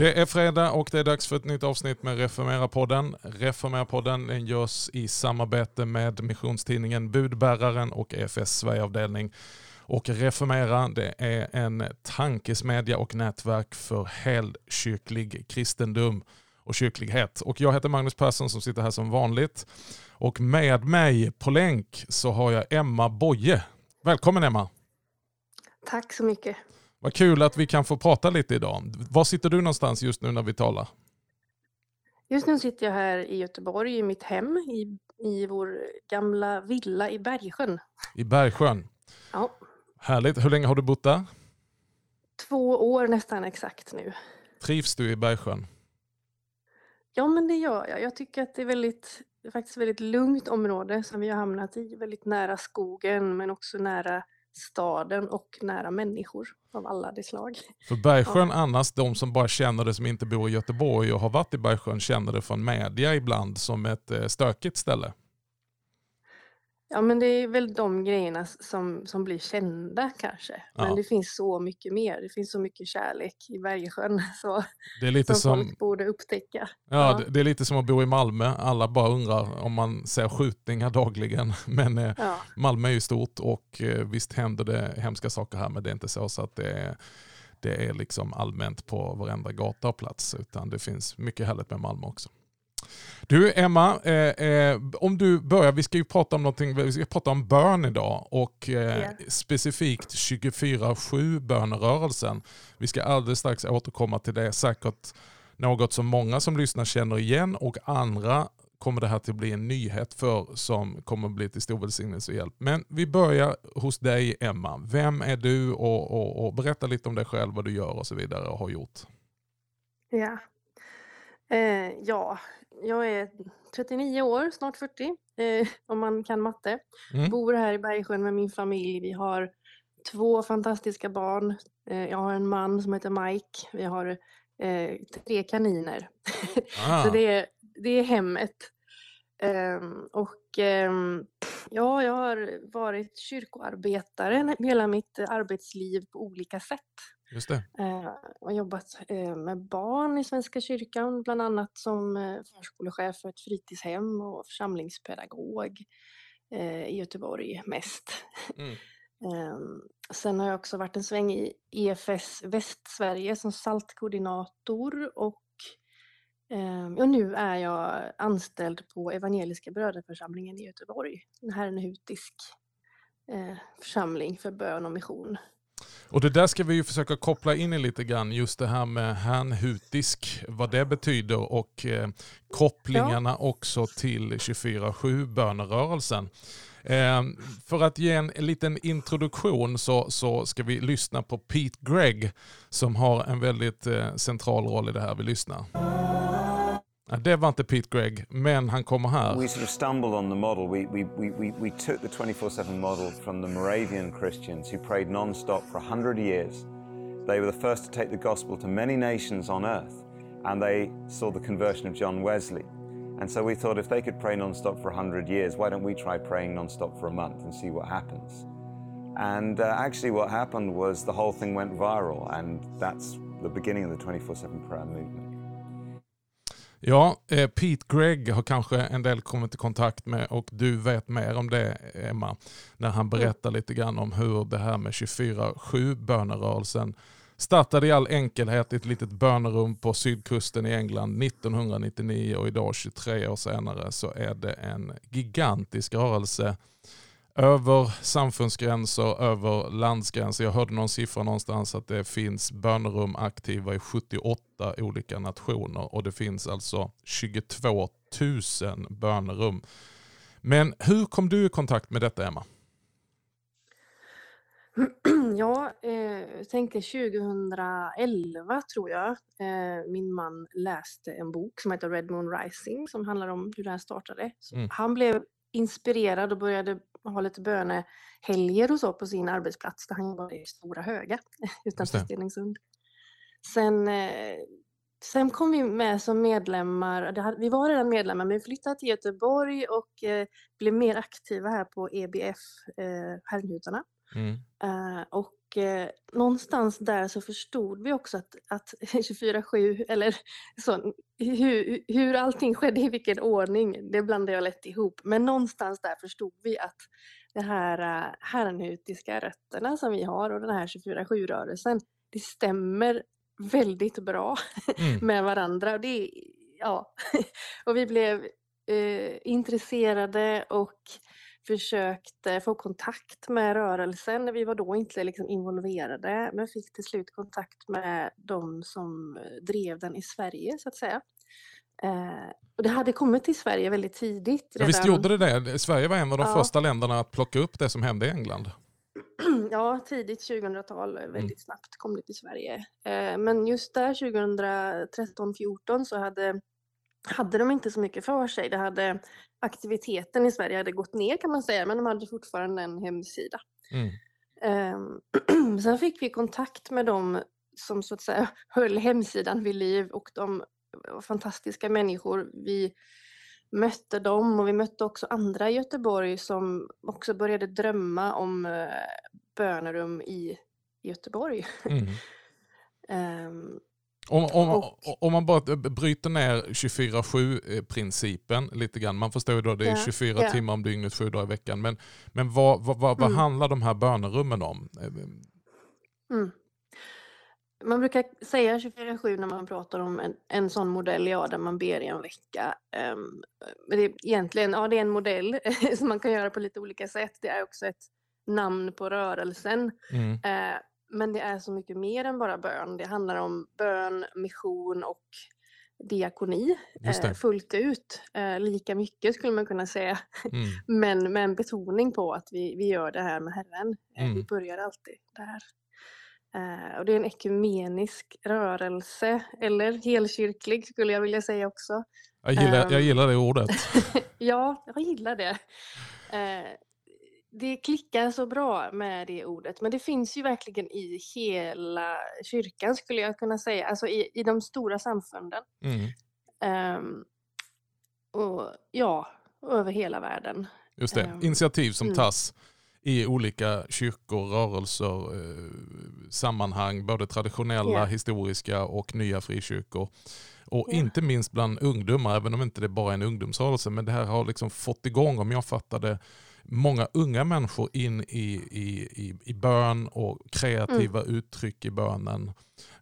Det är fredag och det är dags för ett nytt avsnitt med Reformera-podden. Reformera-podden den görs i samarbete med missionstidningen Budbäraren och EFS Sverigeavdelning. Och Reformera det är en tankesmedja och nätverk för helkyrklig kristendom och kyrklighet. Och jag heter Magnus Persson som sitter här som vanligt. Och med mig på länk så har jag Emma Boye. Välkommen Emma! Tack så mycket. Vad kul att vi kan få prata lite idag. Var sitter du någonstans just nu när vi talar? Just nu sitter jag här i Göteborg i mitt hem i, i vår gamla villa i Bergsjön. I Bergsjön? Ja. Härligt. Hur länge har du bott där? Två år nästan exakt nu. Trivs du i Bergsjön? Ja, men det gör jag. Jag tycker att det är väldigt, faktiskt väldigt lugnt område som vi har hamnat i. Väldigt nära skogen men också nära staden och nära människor av alla de slag. För Bergsjön ja. annars, de som bara känner det som inte bor i Göteborg och har varit i Bergsjön känner det från media ibland som ett eh, stökigt ställe. Ja, men det är väl de grejerna som, som blir kända kanske. Men ja. det finns så mycket mer. Det finns så mycket kärlek i Bergsjön så, det är lite som, som folk borde upptäcka. Ja, ja. Det, det, är lite som att bo i Malmö. Alla bara undrar om man ser skjutningar dagligen. Men eh, ja. Malmö är ju stort och eh, visst händer det hemska saker här, men det är inte så, så att det är det är liksom allmänt på varenda gata och plats, utan det finns mycket härligt med Malmö också. Du Emma, eh, eh, om du börjar, vi ska ju prata om någonting, vi ska prata om bön idag och eh, yeah. specifikt 24-7 bönerörelsen. Vi ska alldeles strax återkomma till det, säkert något som många som lyssnar känner igen och andra kommer det här till bli en nyhet för som kommer bli till stor välsignelse och hjälp. Men vi börjar hos dig Emma. Vem är du och, och, och berätta lite om dig själv, vad du gör och så vidare och har gjort. Ja, eh, ja jag är 39 år, snart 40, eh, om man kan matte. Mm. Bor här i Bergsjön med min familj. Vi har två fantastiska barn. Eh, jag har en man som heter Mike. Vi har eh, tre kaniner. Ah. Så det är, det är hemmet. Ehm, och ehm, ja, jag har varit kyrkoarbetare hela mitt arbetsliv på olika sätt. Just det. Eh, och jobbat eh, med barn i Svenska kyrkan, bland annat som eh, förskolechef för ett fritidshem och församlingspedagog i Göteborg mest. Mm. Ehm, sen har jag också varit en sväng i EFS Västsverige som saltkoordinator och, ehm, och nu är jag anställd på Evangeliska Brödraförsamlingen i Göteborg. Det här är en hutisk församling för bön och mission. Och det där ska vi ju försöka koppla in i lite grann, just det här med hanhutisk, vad det betyder och eh, kopplingarna ja. också till 24-7 bönerörelsen. Eh, för att ge en, en liten introduktion så, så ska vi lyssna på Pete Gregg som har en väldigt eh, central roll i det här vi lyssnar. Det var inte Pete Gregg, men han kommer här. We sort of stumbled on the model. We, we, we, we took the 24-7 model from the Moravian Christians who prayed non-stop for 100 years. They were the first to take the gospel to many nations on earth, and they saw the conversion of John Wesley. And so we thought if they could pray non-stop for 100 years, why don't we try praying non-stop for a month and see what happens? And uh, actually what happened was the whole thing went viral, and that's the beginning of the 24-7 prayer movement. Ja, eh, Pete Gregg har kanske en del kommit i kontakt med och du vet mer om det Emma. När han mm. berättar lite grann om hur det här med 24-7 bönerörelsen startade i all enkelhet i ett litet bönerum på sydkusten i England 1999 och idag 23 år senare så är det en gigantisk rörelse över samfundsgränser, över landsgränser. Jag hörde någon siffra någonstans att det finns bönerum aktiva i 78 olika nationer och det finns alltså 22 000 bönerum. Men hur kom du i kontakt med detta Emma? Ja, eh, tänkte 2011 tror jag. Eh, min man läste en bok som heter Red Moon Rising som handlar om hur det här startade. Mm. Han blev inspirerad och började ha lite bönehelger och så på sin arbetsplats där han jobbade i Stora Höga utanför Stenungsund. Sen, eh, sen kom vi med som medlemmar, vi var redan medlemmar men vi flyttade till Göteborg och eh, blev mer aktiva här på EBF, eh, Herrnhutarna. Mm. och och eh, någonstans där så förstod vi också att, att 24-7, eller så, hur, hur allting skedde, i vilken ordning, det blandade jag lätt ihop. Men någonstans där förstod vi att de här uh, herrnhutiska rötterna som vi har och den här 24-7-rörelsen, det stämmer väldigt bra mm. med varandra. Och, det, ja. och vi blev eh, intresserade och försökte få kontakt med rörelsen. Vi var då inte liksom involverade men fick till slut kontakt med de som drev den i Sverige så att säga. Eh, och det hade kommit till Sverige väldigt tidigt. Redan. Ja, visst gjorde det det? Sverige var en av de ja. första länderna att plocka upp det som hände i England. Ja, tidigt 2000-tal, väldigt mm. snabbt kom det till Sverige. Eh, men just där 2013-14 så hade hade de inte så mycket för sig. Det hade, aktiviteten i Sverige hade gått ner kan man säga, men de hade fortfarande en hemsida. Mm. Um, sen fick vi kontakt med dem som så att säga höll hemsidan vid liv och de var fantastiska människor. Vi mötte dem och vi mötte också andra i Göteborg som också började drömma om uh, bönerum i Göteborg. Mm. um, Om, om, om, man bara bryter ner 24-7-principen lite grann. Man förstår ju då det är 24 ja. timmar om dygnet, sju dagar i veckan. Men, men vad, vad, vad, mm. handlar de här bönerummen om? Mm. Man brukar säga 24-7 när man pratar om en, en sån modell, ja, där man ber i en vecka. Um, det är egentligen, ja, det är en modell som man kan göra på lite olika sätt. Det är också ett namn på rörelsen. Mm. Uh, men det är så mycket mer än bara bön. Det handlar om bön, mission och diakoni eh, fullt ut. Eh, lika mycket skulle man kunna säga. Mm. Men med en betoning på att vi, vi gör det här med Herren. Eh, mm. Vi börjar alltid där. Eh, och det är en ekumenisk rörelse, eller helkyrklig skulle jag vilja säga också. Jag gillar, jag ehm. gillar det ordet. ja, jag gillar det. Det klickar så bra med det ordet, men det finns ju verkligen i hela kyrkan skulle jag kunna säga, alltså i, i de stora samfunden. Mm. Um, och ja, över hela världen. Just det, um, initiativ som mm. tas i olika kyrkor, rörelser, eh, sammanhang, både traditionella, yeah. historiska och nya frikyrkor. Och yeah. inte minst bland ungdomar, även om inte det bara är en ungdomsrörelse, men det här har liksom fått igång, om jag fattar det många unga människor in i, i, i, i bön och kreativa mm. uttryck i bönen.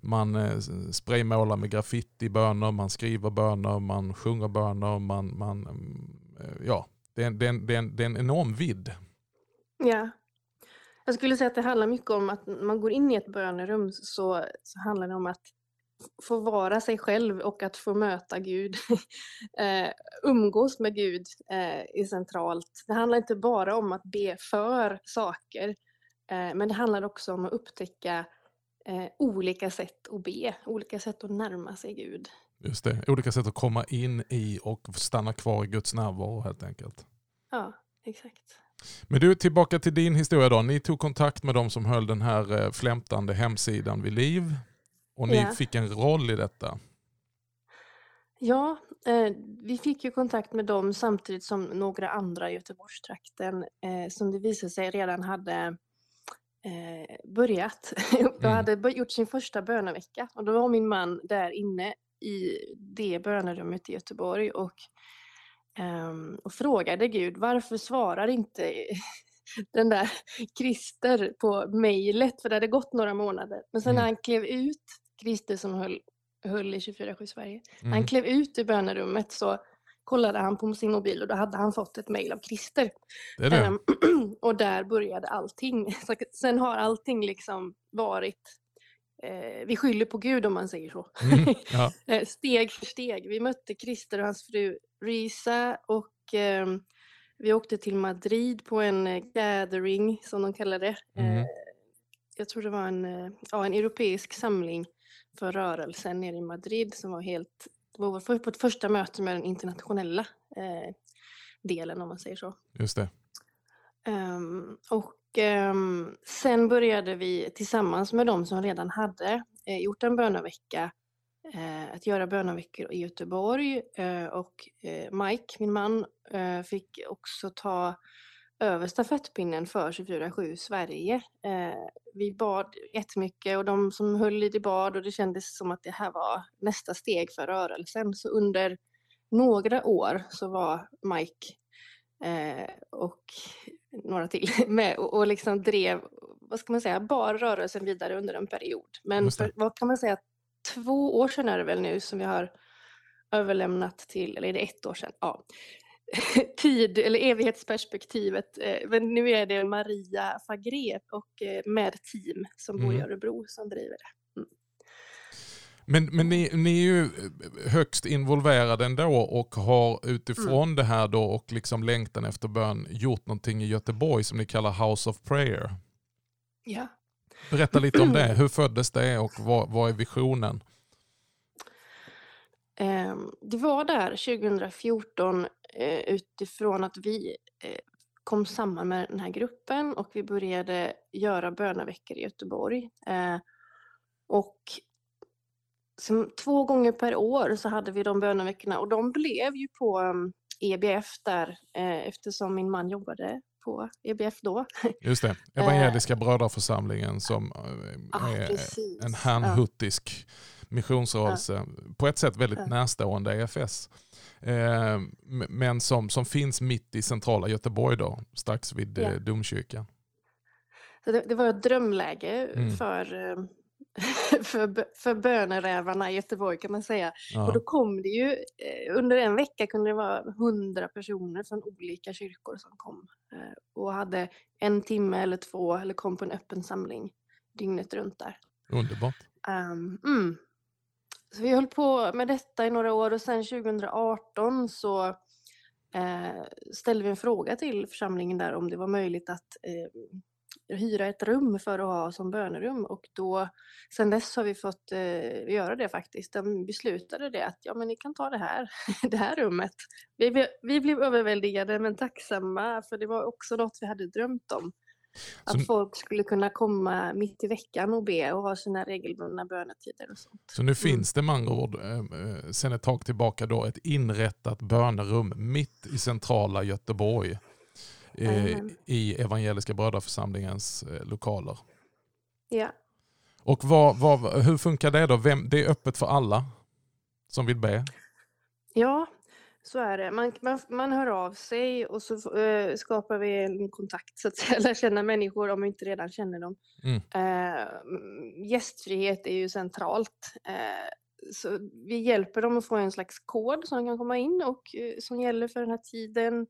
Man eh, spraymålar med graffiti-böner, man skriver böner, man sjunger böner. Man, man, eh, ja, det, är, det, är, det, är, det är en enorm vidd. Ja. Jag skulle säga att det handlar mycket om att man går in i ett bönerum så, så handlar det om att få vara sig själv och att få möta Gud, eh, umgås med Gud eh, är centralt. Det handlar inte bara om att be för saker, eh, men det handlar också om att upptäcka eh, olika sätt att be, olika sätt att närma sig Gud. Just det, olika sätt att komma in i och stanna kvar i Guds närvaro helt enkelt. Ja, exakt. Men du, tillbaka till din historia då. Ni tog kontakt med de som höll den här eh, flämtande hemsidan vid liv. Och ni ja. fick en roll i detta. Ja, eh, vi fick ju kontakt med dem samtidigt som några andra i Göteborgstrakten eh, som det visade sig redan hade eh, börjat. Mm. De hade gjort sin första bönavecka och då var min man där inne i det bönerummet i Göteborg och, ehm, och frågade Gud varför svarar inte den där Christer på mejlet för det hade gått några månader. Men sen när mm. han klev ut Christer som höll, höll i 24-7 Sverige. Mm. Han klev ut ur bönerummet så kollade han på sin mobil och då hade han fått ett mejl av Christer. Det det. Um, och där började allting. Så sen har allting liksom varit eh, vi skyller på Gud om man säger så. Mm, ja. Eh, steg för steg. Vi mötte Christer och hans fru Risa och eh, vi åkte till Madrid på en eh, gathering som de kallar det. Mm. Eh, jag tror det var en, ja, en europeisk samling för rörelsen nere i Madrid som var helt, det var på ett första möte med den internationella eh, delen om man säger så. Just det. Um, och um, sen började vi tillsammans med de som redan hade eh, gjort en bönavecka eh, att göra bönaveckor i Göteborg eh, och eh, Mike, min man, fick också ta över stafettpinnen för 24-7 Sverige. Eh, vi bad jättemycket och de som höll i det bad och det kändes som att det här var nästa steg för rörelsen. Så under några år så var Mike eh, och några till med och, och liksom drev, vad ska man säga, bar rörelsen vidare under en period. Men för, vad kan man säga, två år sedan är det väl nu som vi har överlämnat till, eller är det ett år sedan? Ja, tid eller evighetsperspektivet. Eh, men nu är det Maria Fagré och eh, med team som bor i mm. Örebro som driver det. Mm. Men, men ni, ni, är ju högst involverade ändå och har utifrån mm. det här då och liksom längtan efter bön gjort någonting i Göteborg som ni kallar House of Prayer. Ja. Berätta lite om det. Hur föddes det och vad, vad är visionen? Ehm, det var där 2014 eh, utifrån att vi eh, kom samman med den här gruppen och vi började göra bönaveckor i Göteborg. Eh, och två gånger per år så hade vi de bönaveckorna och de blev ju på EBF e där eftersom min man jobbade på EBF då. Just det, Evangeliska brödraförsamlingen som är ah, en hanhuttisk missionsrörelse, ja. på ett sätt väldigt ja. närstående EFS. Eh, men som, som finns mitt i centrala Göteborg då, strax vid ja. Eh, domkyrkan. Så det, det, var ett drömläge mm. för, eh, för, för bönerävarna i Göteborg kan man säga. Ja. Och då kom det ju, under en vecka kunde det vara hundra personer från olika kyrkor som kom och hade en timme eller två eller kom på en öppen samling dygnet runt där. Underbart. Um, mm. Så vi höll på med detta i några år och sen 2018 så eh, ställde vi en fråga till församlingen där om det var möjligt att eh, hyra ett rum för att ha som bönerum och då sen dess har vi fått eh, göra det faktiskt. De beslutade det att ja men ni kan ta det här, det här rummet. Vi, vi blev överväldigade men tacksamma för det var också något vi hade drömt om. Att så, folk skulle kunna komma mitt i veckan och be och ha sina regelbundna bönetider och sånt. Så nu mm. finns det ord eh, eh, sen ett tag tillbaka då ett inrättat bönerum mitt i centrala Göteborg eh, i Evangeliska brödraförsamlingens eh, lokaler. Ja. Och vad, vad, hur funkar det då? Vem, det är öppet för alla som vill be? Ja, så är det. Man, man, man hör av sig och så äh, skapar vi en kontakt, så att säga, lär känna människor om vi inte redan känner dem. Mm. Äh, gästfrihet är ju centralt. Äh, så vi hjälper dem att få en slags kod som kan komma in och som gäller för den här tiden.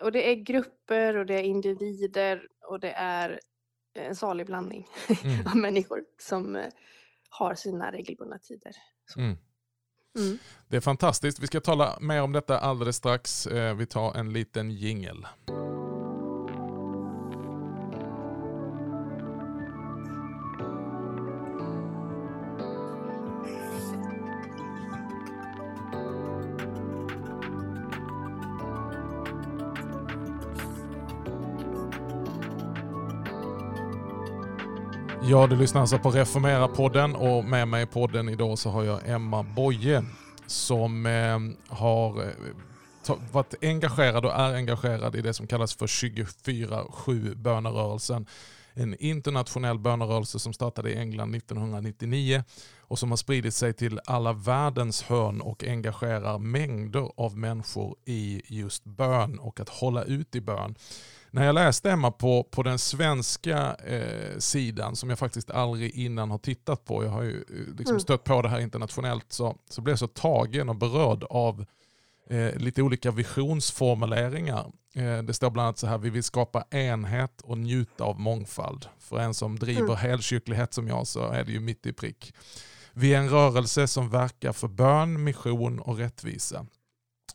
och det är grupper och det är individer och det är en salig blandning mm. av människor som har sina regelbundna tider. Mm. Mm. Det är fantastiskt. Vi ska tala mer om detta alldeles strax. Eh, vi tar en liten jingel. Ja, du lyssnar alltså på Reformera-podden och med mig i podden idag så har jag Emma Boye som eh, har eh, varit engagerad och är engagerad i det som kallas för 24-7 bönerörelsen. En internationell bönerörelse som startade i England 1999 och som har spridit sig till alla världens hörn och engagerar mängder av människor i just bön och att hålla ut i bön. När jag läste Emma på, på den svenska eh, sidan som jag faktiskt aldrig innan har tittat på, jag har ju eh, liksom mm. stött på det här internationellt, så, så blev jag så tagen och berörd av eh, lite olika visionsformuleringar. Eh, det står bland annat så här, vi vill skapa enhet och njuta av mångfald. För en som driver mm. helkyrklighet som jag så är det ju mitt i prick. Vi är en rörelse som verkar för bön, mission och rättvisa.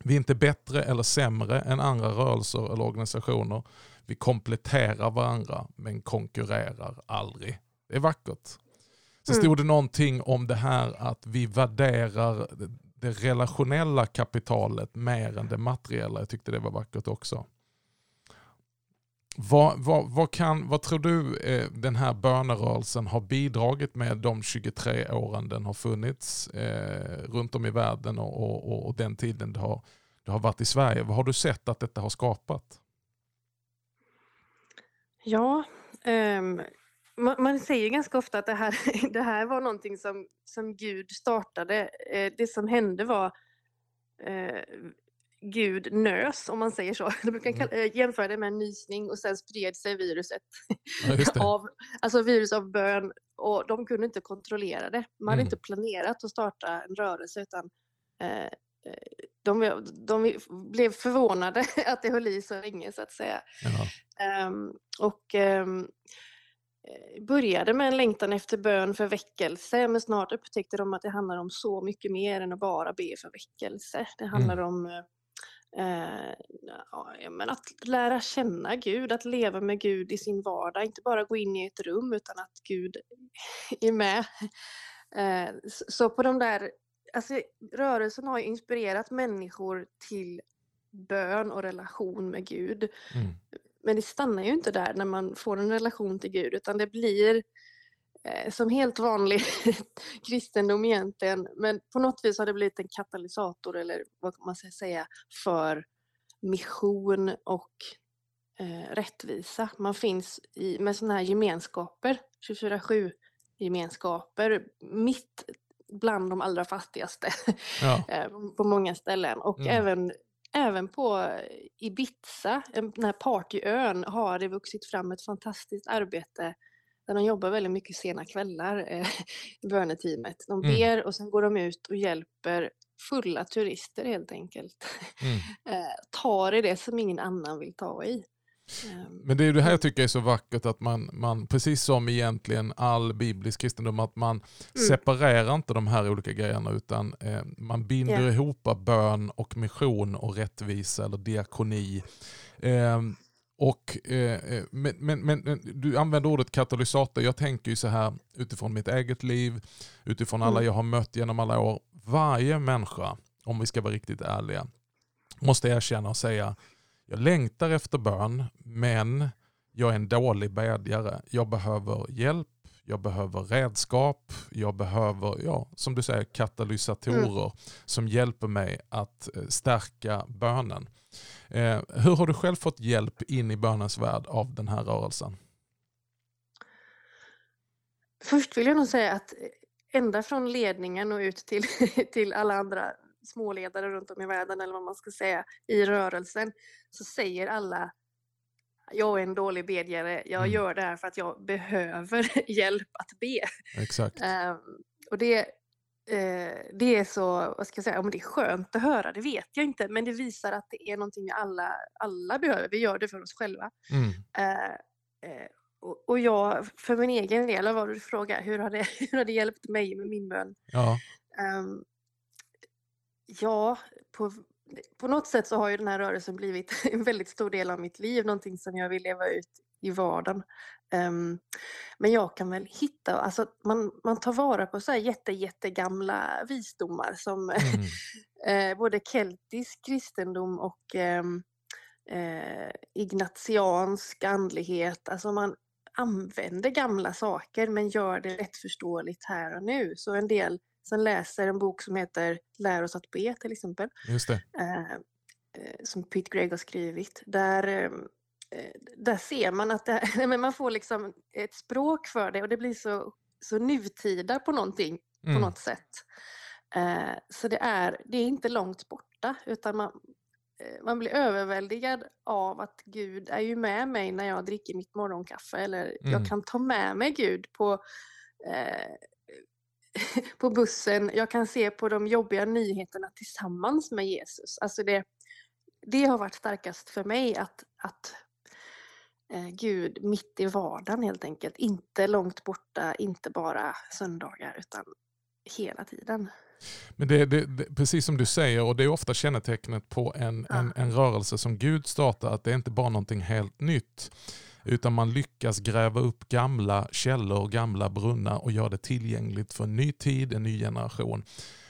Vi är inte bättre eller sämre än andra rörelser eller organisationer. Vi kompletterar varandra men konkurrerar aldrig. Det är vackert. Så mm. stod det någonting om det här att vi värderar det relationella kapitalet mer än det materiella. Jag tyckte det var vackert också. Vad, vad, vad, kan, vad tror du eh, den här bönerörelsen har bidragit med de 23 åren den har funnits eh, runt om i världen och, och, och, den tiden det har, det har varit i Sverige? Vad har du sett att detta har skapat? Ja, ehm, um, man, man, säger ganska ofta att det här, det här var någonting som, som Gud startade. Eh, det som hände var eh, Gud nös, om man säger så. De brukar mm. kalla, jämföra det med en nysning och sen spred sig viruset. Ja, av, alltså virus av bön och de kunde inte kontrollera det. Man hade mm. inte planerat att starta en rörelse utan eh, de, de, blev förvånade att det höll i så länge så att säga. Um, och um, började med en längtan efter bön för väckelse men snart upptäckte de att det handlar om så mycket mer än att bara be för väckelse. Det handlar mm. om Eh, ja, men att lära känna Gud, att leva med Gud i sin vardag, inte bara gå in i ett rum utan att Gud är med. Eh, så på de där, alltså rörelsen har inspirerat människor till bön och relation med Gud. Mm. Men det stannar ju inte där när man får en relation till Gud utan det blir som helt vanlig kristendom egentligen. Men på något vis har det blivit en katalysator eller vad man ska säga för mission och eh, rättvisa. Man finns i, med sådana här gemenskaper, 24-7 gemenskaper, mitt bland de allra fattigaste ja. Eh, på många ställen. Och mm. även, även på Ibiza, den här partyön, har det vuxit fram ett fantastiskt arbete där de jobbar väldigt mycket sena kvällar, eh, böneteamet. De mm. ber mm. och sen går de ut och hjälper fulla turister helt enkelt. Mm. eh, tar i det som ingen annan vill ta i. Ehm, Men det är det här jag tycker är så vackert att man, man precis som egentligen all biblisk kristendom, att man mm. separerar inte de här olika grejerna utan eh, man binder yeah. ihop bön och mission och rättvisa eller diakoni. Eh, och, eh, eh, men, men, men, du använder ordet katalysator. Jag tänker ju så här utifrån mitt eget liv, utifrån alla mm. jag har mött genom alla år. Varje människa, om vi ska vara riktigt ärliga, måste erkänna och säga jag längtar efter bön men jag är en dålig bedjare. Jag behöver hjälp, jag behöver redskap, jag behöver, ja, som du säger, katalysatorer mm. som hjälper mig att eh, stärka bönen. Eh, hur har du själv fått hjälp in i bönens värld av den här rörelsen? Först vill jag nog säga att ända från ledningen och ut till, till alla andra småledare runt om i världen eller vad man ska säga i rörelsen så säger alla jag är en dålig bedjare, jag mm. gör det här för att jag behöver hjälp att be. Exakt. Um, och det, uh, det är så, vad ska jag säga, om det är skönt att höra, det vet jag inte, men det visar att det är någonting alla, alla behöver, vi gör det för oss själva. Mm. Uh, uh, och, och jag, för min egen del, vad du frågar, hur har, det, hur har det hjälpt mig med min bön? Ja. Um, ja, på på något sätt så har ju den här rörelsen blivit en väldigt stor del av mitt liv, någonting som jag vill leva ut i vardagen. Um, men jag kan väl hitta, alltså man, man tar vara på så här jätte, jättegamla visdomar som mm. eh, både keltisk kristendom och eh, eh, ignatiansk andlighet. Alltså man använder gamla saker men gör det lättförståeligt här och nu. Så en del Sen läser en bok som heter Lär oss att be till exempel. Just det. Eh, eh som Pete Gregg har skrivit. Där, eh, där ser man att det, man får liksom ett språk för det och det blir så, så nutida på någonting mm. på något sätt. Eh, så det är, det är inte långt borta utan man, eh, man blir överväldigad av att Gud är ju med mig när jag dricker mitt morgonkaffe eller mm. jag kan ta med mig Gud på eh, på bussen. Jag kan se på de jobbiga nyheterna tillsammans med Jesus. Alltså det, det har varit starkast för mig att, att eh, Gud mitt i vardagen helt enkelt. Inte långt borta, inte bara söndagar utan hela tiden. Men det, det, det, precis som du säger, och det är ofta kännetecknet på en, ja. en, en rörelse som Gud startar, att det är inte bara någonting helt nytt. Utan man lyckas gräva upp gamla källor, och gamla brunnar och göra det tillgängligt för en ny tid, en ny generation.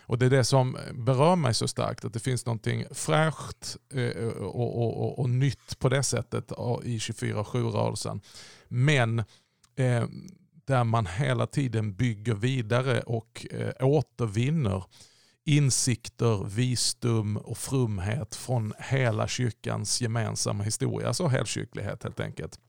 Och Det är det som berör mig så starkt, att det finns någonting fräscht eh, och, och, och, och nytt på det sättet i 24-7-rörelsen. Men eh, där man hela tiden bygger vidare och eh, återvinner insikter, visdom och frumhet från hela kyrkans gemensamma historia, alltså helkyrklighet helt enkelt.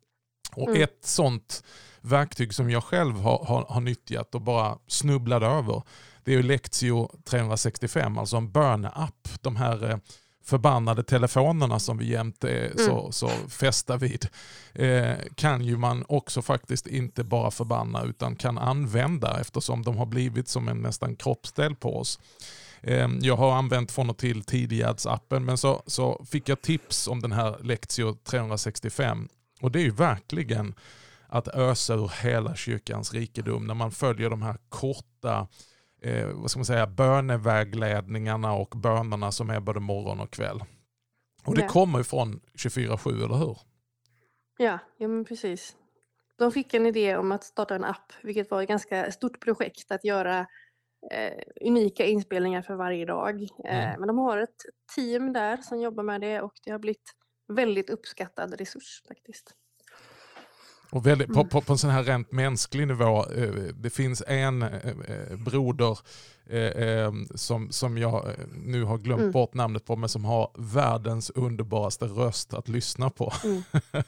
Och mm. ett sånt verktyg som jag själv har, har, har nyttjat och bara snubblade över, det är Lectio 365, alltså en böneapp. De här eh, förbannade telefonerna som vi jämt är mm. så, så fästa vid eh, kan ju man också faktiskt inte bara förbanna utan kan använda eftersom de har blivit som en nästan kroppsdel på oss. Eh, jag har använt från och till Tidiads-appen men så, så fick jag tips om den här Lectio 365 och det är ju verkligen att ösa ur hela kyrkans rikedom när man följer de här korta eh, vad ska man säga, bönevägledningarna och bönerna som är både morgon och kväll. Och det ja. kommer från 24-7, eller hur? Ja, ja men precis. De fick en idé om att starta en app, vilket var ett ganska stort projekt att göra eh, unika inspelningar för varje dag. Eh, mm. Men de har ett team där som jobbar med det och det har blivit väldigt uppskattad resurs faktiskt. Och väldigt, på, mm. på, på, en sån här rent mänsklig nivå, eh, det finns en eh, eh, broder som, som jag nu har glömt mm. bort namnet på, men som har världens underbaraste röst att lyssna på. Mm.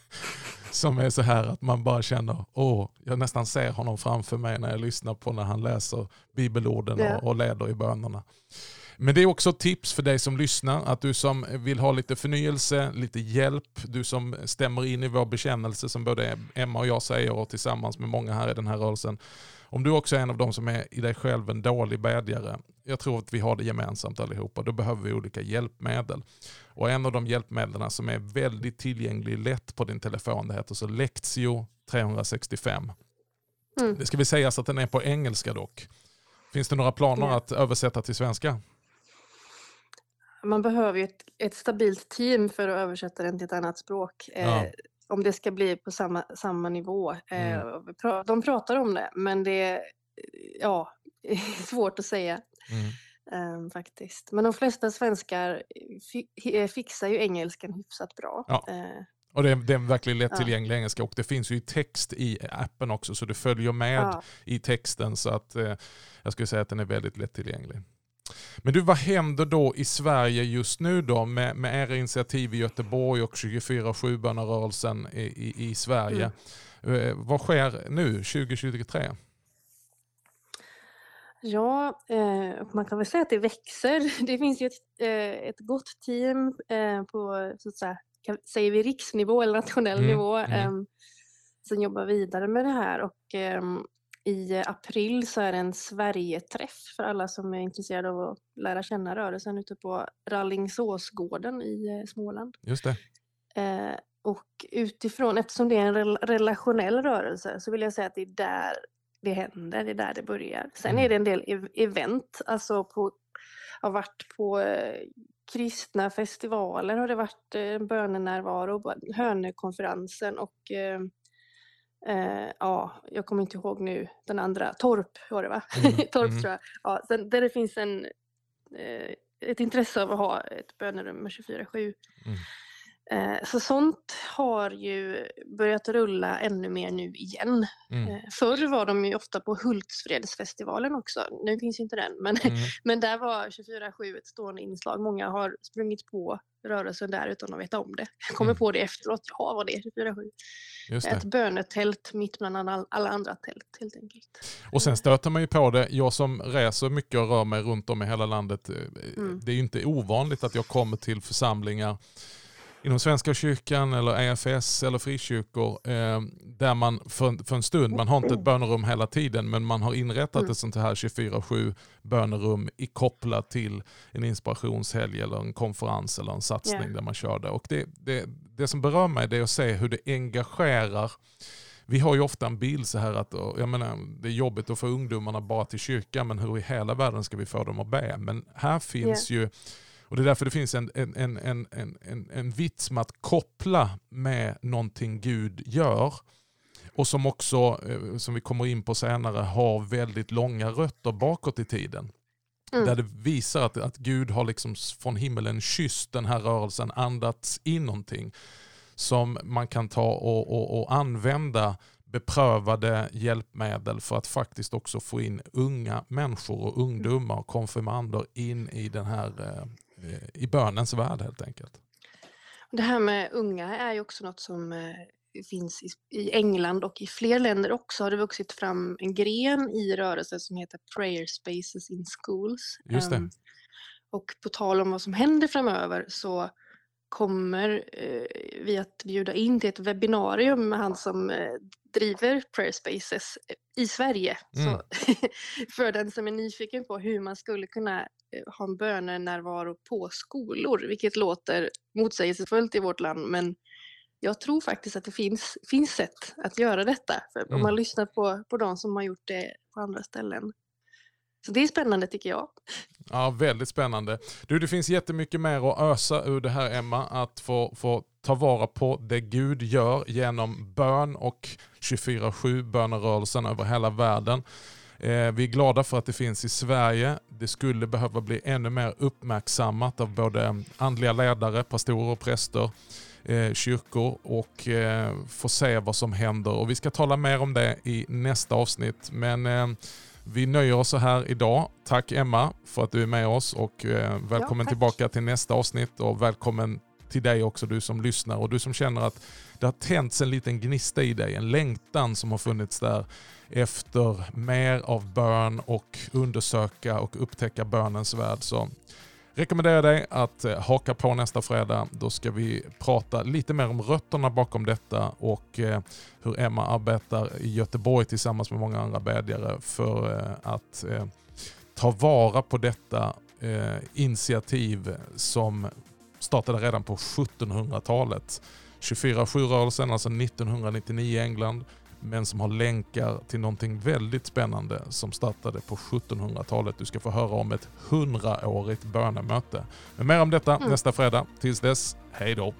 som är så här att man bara känner, åh, jag nästan ser honom framför mig när jag lyssnar på när han läser bibelorden yeah. och, och leder i bönerna. Men det är också tips för dig som lyssnar, att du som vill ha lite förnyelse, lite hjälp, du som stämmer in i vår bekännelse som både Emma och jag säger och tillsammans med många här i den här rörelsen. Om du också är en av de som är i dig själv en dålig bedjare, jag tror att vi har det gemensamt allihopa, då behöver vi olika hjälpmedel. Och en av de hjälpmedlen som är väldigt tillgänglig lätt på din telefon, det heter så Lectio 365. Mm. Det ska vi säga så att den är på engelska dock. Finns det några planer ja. att översätta till svenska? Man behöver ju ett, ett, stabilt team för att översätta den till ett annat språk. Ja. Eh, om det ska bli på samma, samma nivå. Eh, mm. de pratar om det, men det är ja, svårt att säga. Mm. Um, faktiskt. Men de flesta svenskar fixar ju engelskan hyfsat bra. Ja. Uh, och det är, det är en verkligen lättillgänglig ja. engelska och det finns ju i text i appen också så du följer med ja. i texten så att uh, jag skulle säga att den är väldigt lättillgänglig. Men du, vad händer då i Sverige just nu då med, med era initiativ i Göteborg och 24-7-bönarörelsen i, i, i, Sverige? Mm. Eh, vad sker nu 2023? Ja, eh, man kan väl säga att det växer. Det finns ju ett, eh, ett gott team på, så att säga, säger vi riksnivå eller nationell mm. nivå, mm. Som jobbar vidare med det här. Och, i april så är det en Sverigeträff för alla som är intresserade av att lära känna rörelsen ute på Rallingsåsgården i eh, Småland. Just det. Eh, och utifrån, eftersom det är en relationell rörelse så vill jag säga att det är där det händer, det är där det börjar. Sen mm. är det en del ev event, alltså på, har varit på eh, kristna festivaler har det varit eh, bönenärvaro, Hönökonferensen och eh, Eh, ja, jag kommer inte ihåg nu den andra, Torp var det va? Mm. Torp mm. tror jag. Ja, sen, där det finns en, eh, ett intresse av att ha ett bönerum med 24-7. Mm. Eh, så sånt har ju börjat rulla ännu mer nu igen. Mm. Eh, förr var de ju ofta på Hultsfredsfestivalen också. Nu finns inte den, men, mm. men där var 24-7 ett stående inslag. Många har sprungit på rörelsen där utan att veta om det. Jag kommer mm. på det efteråt. Ja, vad det är 24-7. Ett bönetält mitt bland alla andra tält helt enkelt. Och sen stöter man ju på det. Jag som reser mycket och rör mig runt om i hela landet. Eh, mm. Det är ju inte ovanligt att jag kommer till församlingar inom Svenska kyrkan eller EFS eller frikyrkor eh, där man för, för en stund, man har inte ett bönerum hela tiden men man har inrättat mm. ett sånt här 24-7 bönerum i kopplat till en inspirationshelg eller en konferens eller en satsning yeah. där man kör det. Och det, det, det som berör mig det är att se hur det engagerar vi har ju ofta en bild så här att jag menar, det är jobbigt att få ungdomarna bara till kyrkan men hur i hela världen ska vi få dem att be? Men här finns yeah. ju och Det är därför det finns en, en, en, en, en, en vits med att koppla med någonting Gud gör och som också, eh, som vi kommer in på senare, har väldigt långa rötter bakåt i tiden. Mm. Där det visar att, att Gud har liksom från himmelen kysst den här rörelsen, andats in någonting som man kan ta och, och, och använda beprövade hjälpmedel för att faktiskt också få in unga människor och ungdomar och konfirmander in i den här eh, i bönens värld helt enkelt. Det här med unga är ju också något som eh, finns i, England och i fler länder också har det vuxit fram en gren i rörelsen som heter Prayer Spaces in Schools. Just det. Um, och på tal om vad som händer framöver så kommer eh, vi att bjuda in till ett webbinarium med han som eh, driver Prayer Spaces i Sverige. Mm. Så för den som är nyfiken på hur man skulle kunna eh, ha en bönenärvaro på skolor, vilket låter motsägelsefullt i vårt land, men jag tror faktiskt att det finns, finns sätt att göra detta. För mm. Om man lyssnar på, på de som har gjort det på andra ställen. Så det är spännande tycker jag. Ja, väldigt spännande. Du, det finns jättemycket mer att ösa ur det här Emma, att få, få ta vara på det Gud gör genom bön och 24-7 bönerörelsen över hela världen. Eh, vi är glada för att det finns i Sverige. Det skulle behöva bli ännu mer uppmärksammat av både andliga ledare, pastorer och präster, eh, kyrkor och eh, få se vad som händer. Och vi ska tala mer om det i nästa avsnitt. Men eh, vi nöjer oss så här idag. Tack Emma för att du är med oss och eh, välkommen ja, tillbaka till nästa avsnitt och välkommen till dig också du som lyssnar och du som känner att det har tänts en liten gnista i dig, en längtan som har funnits där efter mer av bön och undersöka och upptäcka bönens värld. Så rekommenderar dig att eh, haka på nästa fredag. Då ska vi prata lite mer om rötterna bakom detta och eh, hur Emma arbetar i Göteborg tillsammans med många andra bedjare för eh, att ta vara på detta initiativ som startade redan på 1700-talet. 24-7-rörelsen, alltså 1999 i England, men som har länkar till någonting väldigt spännande som startade på 1700-talet. Du ska få höra om ett hundraårigt bönemöte. Men mer om detta mm. nästa fredag. Tills dess, hej då!